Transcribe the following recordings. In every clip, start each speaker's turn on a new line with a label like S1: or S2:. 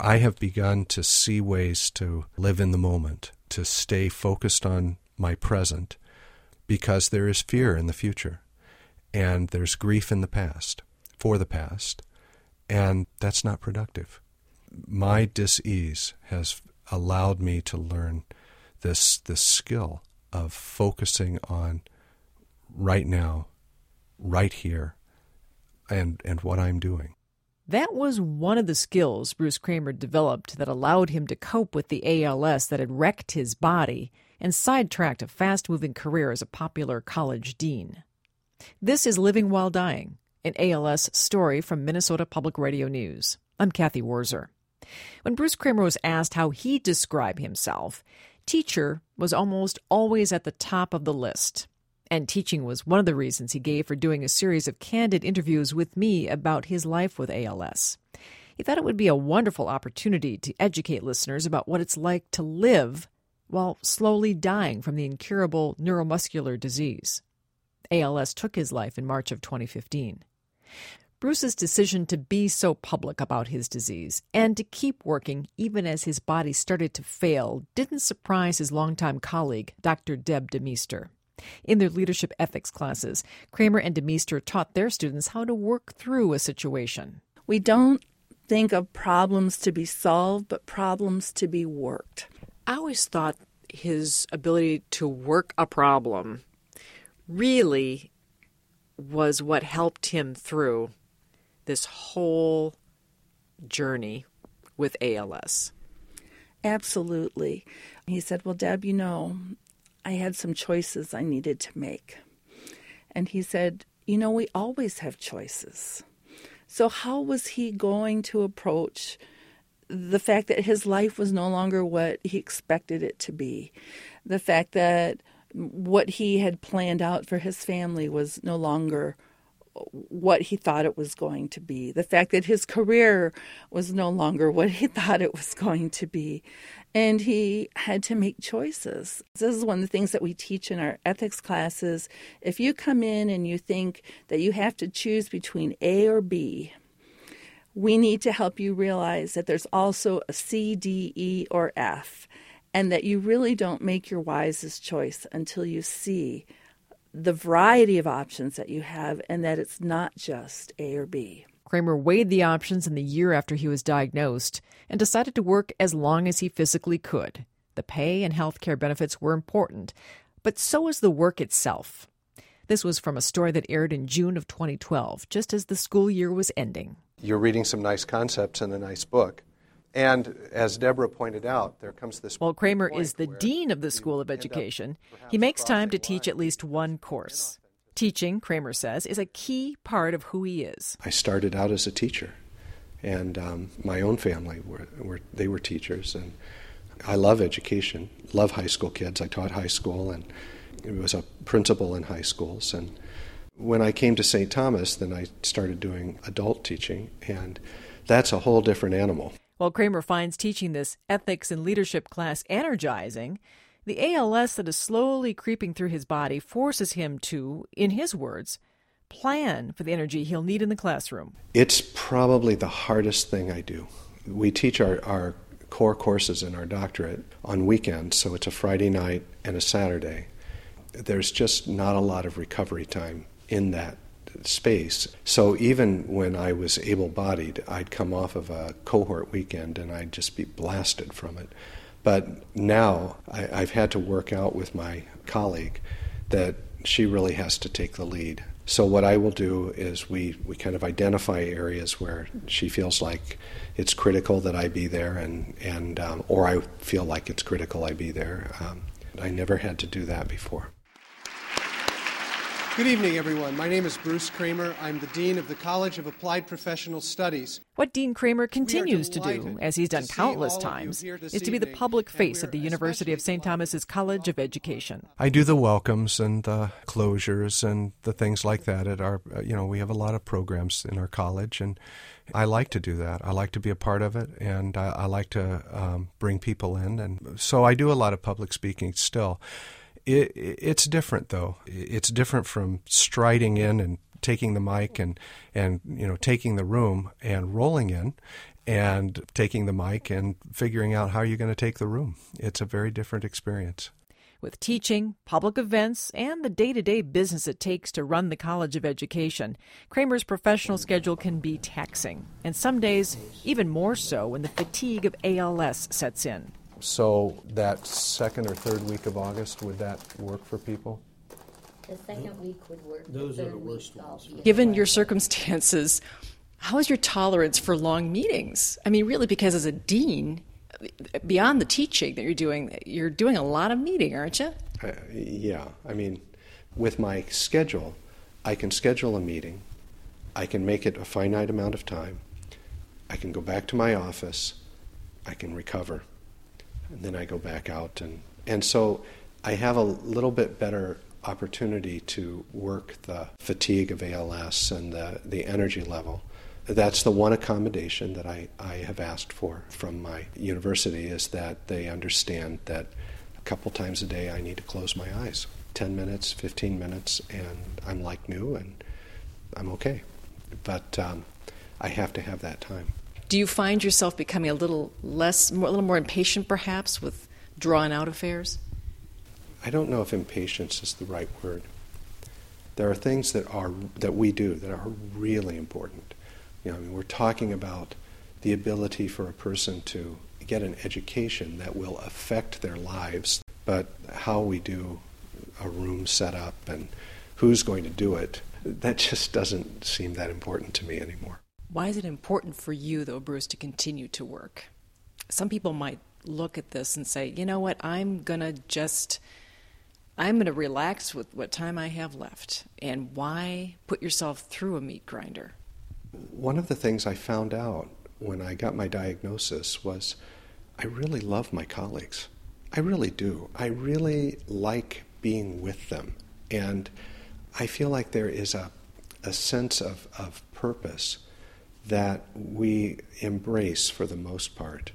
S1: I have begun to see ways to live in the moment, to stay focused on my present, because there is fear in the future and there's grief in the past for the past, and that's not productive. My dis-ease has allowed me to learn this this skill of focusing on right now, right here, and and what I'm doing.
S2: That was one of the skills Bruce Kramer developed that allowed him to cope with the ALS that had wrecked his body and sidetracked a fast moving career as a popular college dean. This is Living While Dying, an ALS story from Minnesota Public Radio News. I'm Cathy Wurzer. When Bruce Kramer was asked how he'd describe himself, teacher was almost always at the top of the list. And teaching was one of the reasons he gave for doing a series of candid interviews with me about his life with ALS. He thought it would be a wonderful opportunity to educate listeners about what it's like to live while slowly dying from the incurable neuromuscular disease. ALS took his life in March of 2015. Bruce's decision to be so public about his disease and to keep working even as his body started to fail didn't surprise his longtime colleague, Dr. Deb DeMeester. In their leadership ethics classes, Kramer and DeMeester taught their students how to work through a situation.
S3: We don't think of problems to be solved, but problems to be worked.
S2: I always thought his ability to work a problem really was what helped him through this whole journey with ALS.
S3: Absolutely. He said, Well, Deb, you know, I had some choices I needed to make. And he said, You know, we always have choices. So, how was he going to approach the fact that his life was no longer what he expected it to be? The fact that what he had planned out for his family was no longer what he thought it was going to be. The fact that his career was no longer what he thought it was going to be. And he had to make choices. This is one of the things that we teach in our ethics classes. If you come in and you think that you have to choose between A or B, we need to help you realize that there's also a C, D, E, or F, and that you really don't make your wisest choice until you see the variety of options that you have and that it's not just A or B.
S2: Kramer weighed the options in the year after he was diagnosed and decided to work as long as he physically could. The pay and health care benefits were important, but so was the work itself. This was from a story that aired in June of 2012, just as the school year was ending.
S1: You're reading some nice concepts in a nice book, and as Deborah pointed out, there comes this.
S2: While Kramer is the dean of the School of Education, he makes time to teach at least one course. Teaching, Kramer says, is a key part of who he is.
S1: I started out as a teacher, and um, my own family were, were they were teachers, and I love education. Love high school kids. I taught high school, and I was a principal in high schools. And when I came to St. Thomas, then I started doing adult teaching, and that's a whole different animal.
S2: While Kramer finds teaching this ethics and leadership class energizing, the ALS that is slowly creeping through his body forces him to, in his words, plan for the energy he'll need in the classroom.
S1: It's probably the hardest thing I do. We teach our, our core courses in our doctorate on weekends, so it's a Friday night and a Saturday. There's just not a lot of recovery time in that space. So even when I was able bodied, I'd come off of a cohort weekend and I'd just be blasted from it. But now I, have had to work out with my colleague that she really has to take the lead. So what I will do is we, we kind of identify areas where she feels like it's critical that I be there, and and um, or I feel like it's critical I be there. Um, I never had to do that before.
S4: Good evening, everyone. My name is Bruce Kramer. I'm the Dean of the College of Applied Professional Studies.
S2: What Dean Kramer continues to do, as he's done countless times, is to be the public face of the University of St. Thomas's College of Education.
S1: I do the welcomes and the closures and the things like that at our, uh, you know, we have a lot of programs in our college and I like to do that. I like to be a part of it, and I, I like to um, bring people in, and so I do a lot of public speaking still. It, it's different though. It's different from striding in and taking the mic and and you know taking the room and rolling in and taking the mic and figuring out how you're going to take the room. It's a very different experience.
S2: With teaching, public events, and the day to day business it takes to run the College of Education, Kramer's professional schedule can be taxing, and some days even more so when the fatigue of ALS sets in.
S1: So, that second or third week of August, would that work for people?
S5: The second week would work.
S6: Those
S5: the
S6: are the worst ones.
S7: Given your circumstances, how is your tolerance for long meetings? I mean, really, because as a dean, beyond the teaching that you're doing, you're doing a lot of meeting, aren't you?
S1: Uh, yeah, I mean, with my schedule, I can schedule a meeting, I can make it a finite amount of time, I can go back to my office, I can recover, and then I go back out. And, and so I have a little bit better opportunity to work the fatigue of ALS and the, the energy level. That's the one accommodation that I, I have asked for from my university is that they understand that a couple times a day I need to close my eyes 10 minutes, 15 minutes, and I'm like new and I'm okay. But um, I have to have that time.
S7: Do you find yourself becoming a little less, more, a little more impatient, perhaps, with drawn out affairs?
S1: I don't know if impatience is the right word. There are things that are that we do that are really important. You know, I mean, we're talking about the ability for a person to get an education that will affect their lives, but how we do a room setup and who's going to do it, that just doesn't seem that important to me anymore.
S7: Why is it important for you, though, Bruce, to continue to work? Some people might look at this and say, you know what, I'm going to just, I'm going to relax with what time I have left. And why put yourself through a meat grinder?
S1: One of the things I found out when I got my diagnosis was I really love my colleagues. I really do. I really like being with them. And I feel like there is a, a sense of, of purpose that we embrace for the most part.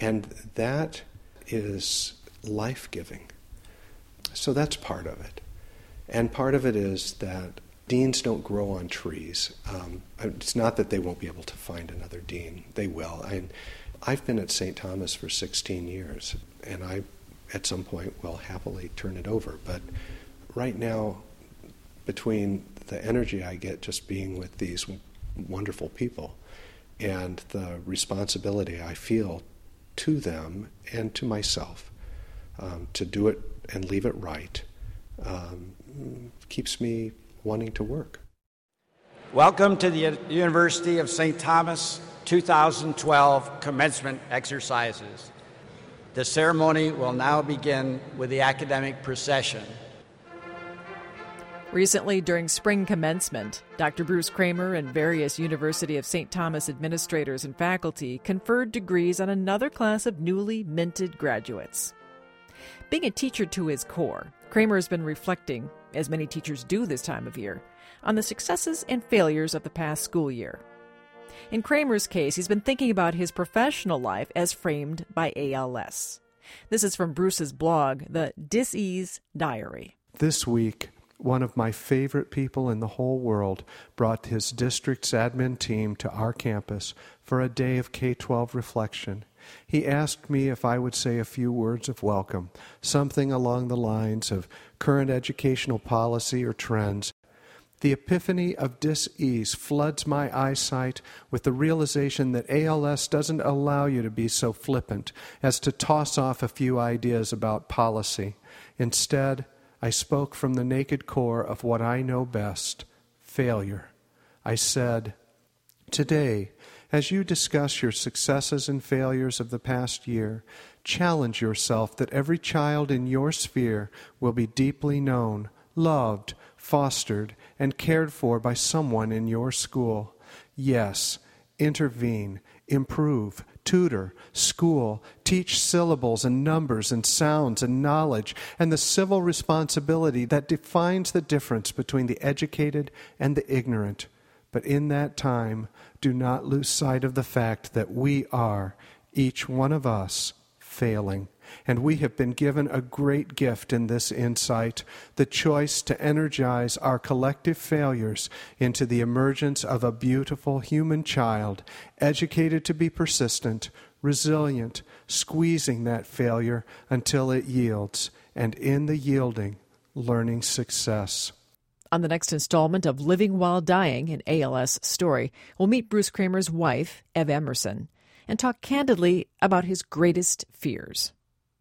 S1: And that is life giving. So that's part of it. And part of it is that deans don't grow on trees. Um, it's not that they won't be able to find another dean, they will. I, I've been at St. Thomas for 16 years, and I, at some point, will happily turn it over. But right now, between the energy I get just being with these wonderful people and the responsibility I feel to them and to myself um, to do it and leave it right um, keeps me wanting to work.
S8: Welcome to the University of St. Thomas 2012 commencement exercises. The ceremony will now begin with the academic procession.
S2: Recently, during spring commencement, Dr. Bruce Kramer and various University of St. Thomas administrators and faculty conferred degrees on another class of newly minted graduates. Being a teacher to his core, Kramer has been reflecting, as many teachers do this time of year, on the successes and failures of the past school year. In Kramer's case, he's been thinking about his professional life as framed by ALS. This is from Bruce's blog, The Disease Diary.
S1: This week, one of my favorite people in the whole world brought his district's admin team to our campus for a day of K 12 reflection. He asked me if I would say a few words of welcome, something along the lines of current educational policy or trends. The epiphany of dis-ease floods my eyesight with the realization that ALS doesn't allow you to be so flippant as to toss off a few ideas about policy. Instead, I spoke from the naked core of what I know best failure. I said, Today, as you discuss your successes and failures of the past year, challenge yourself that every child in your sphere will be deeply known, loved, fostered, and cared for by someone in your school. Yes, intervene, improve, tutor, school, teach syllables and numbers and sounds and knowledge and the civil responsibility that defines the difference between the educated and the ignorant. But in that time, do not lose sight of the fact that we are, each one of us, failing. And we have been given a great gift in this insight the choice to energize our collective failures into the emergence of a beautiful human child, educated to be persistent, resilient, squeezing that failure until it yields, and in the yielding, learning success.
S2: On the next installment of Living While Dying, an ALS story, we'll meet Bruce Kramer's wife, Ev Emerson, and talk candidly about his greatest fears.